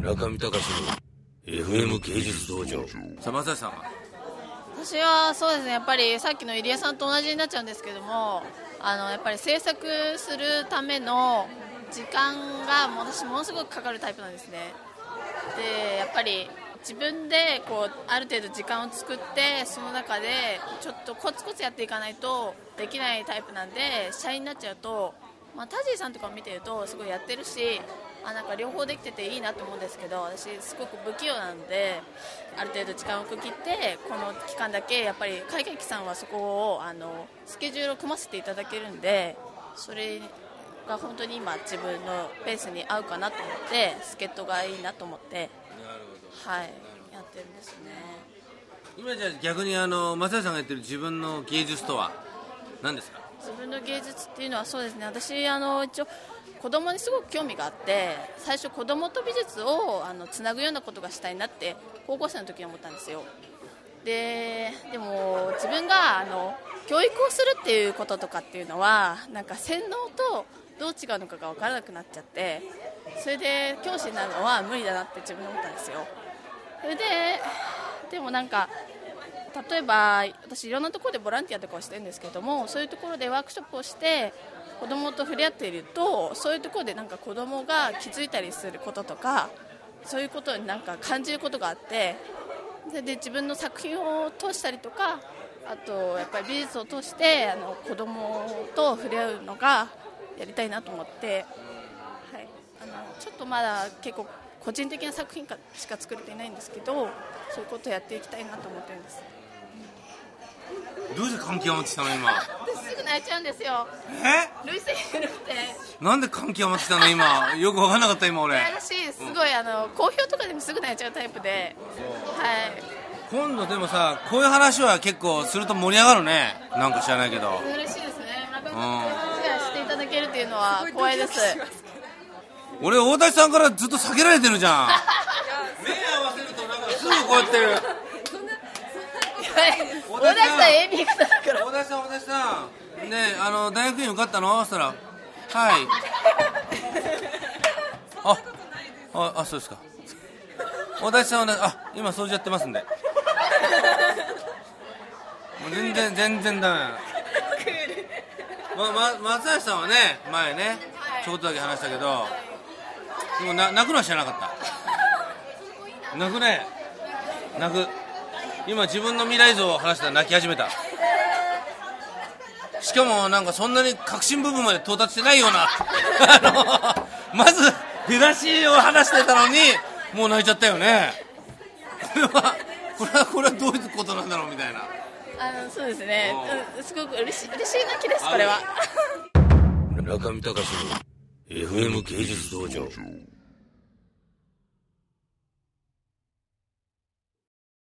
中見隆の FM 芸術道場。さあさん。は私はそうですねやっぱりさっきの入江さんと同じになっちゃうんですけどもあのやっぱり制作するための時間がもう私ものすごくかかるタイプなんですね。でやっぱり自分でこうある程度時間を作ってその中でちょっとコツコツやっていかないとできないタイプなんで社員になっちゃうと、まあ、タジーさんとかを見てるとすごいやってるしあなんか両方できてていいなと思うんですけど私すごく不器用なのである程度時間を区切ってこの期間だけやっぱり海外機さんはそこをあのスケジュールを組ませていただけるんでそれが本当に今自分のペースに合うかなと思って助っ人がいいなと思ってなるほどはいやってるんですね。今じゃあ逆にあの松橋さんがやってる自分の芸術とは何ですか？自分の芸術っていうのはそうですね。私あの一応子供にすごく興味があって最初子供と美術をあのつなぐようなことがしたいなって高校生の時に思ったんですよ。ででも自分があの教育をするっていうこととかっていうのはなんか洗脳とどう違うのかが分からなくなっちゃってそれで教師になるのは無理だなって自分で思ったんですよ。それででもなんか例えば私いろんなところでボランティアとかをしてるんですけどもそういうところでワークショップをして子供と触れ合っているとそういうところでなんか子供が気づいたりすることとかそういうことになんか感じることがあってそれで自分の作品を通したりとかあとやっぱり美術を通してあの子供と触れ合うのがやりたいなと思って、はい、あのちょっとまだ結構個人的な作品しか作れていないんですけどそういうことをやっていきたいなと思ってるんです。どうして感極まってきたの今？すぐ泣いちゃうんですよ。え？涙腺緩くて。なんで感極まってきたの今？よく分かんなかった今俺。私すごいあの好評とかでもすぐ泣いちゃうタイプで。はい。今度でもさこういう話は結構すると盛り上がるね。なんか知らないけど。嬉しいですね。また話がしていただけるっていうのは光栄です。俺大谷さんからずっと避けられてるじゃん。目合わせるとなんかすぐこうやって小田さん AB 型だから。大谷さん大谷さん。ねあの大学院受かったの？そしたら。はい。あああそうですか。大谷さんはあ今掃除やってますんで。もう全然全然ダメなの。ま、ま、松橋さんはね前ねちょっとだけ話したけどでもな泣くのは知らなかった。泣くね。泣く。今自分の未来像を話したら泣き始めた。しかもなんかそんなに核心部分まで到達してないような。あのまず出だしを話してたのにもう泣いちゃったよね。これはこれはこれはどういうことなんだろうみたいな。あのそうですね、うん、すごく嬉しい嬉しい泣きですこれは。中見隆の FM 芸術道場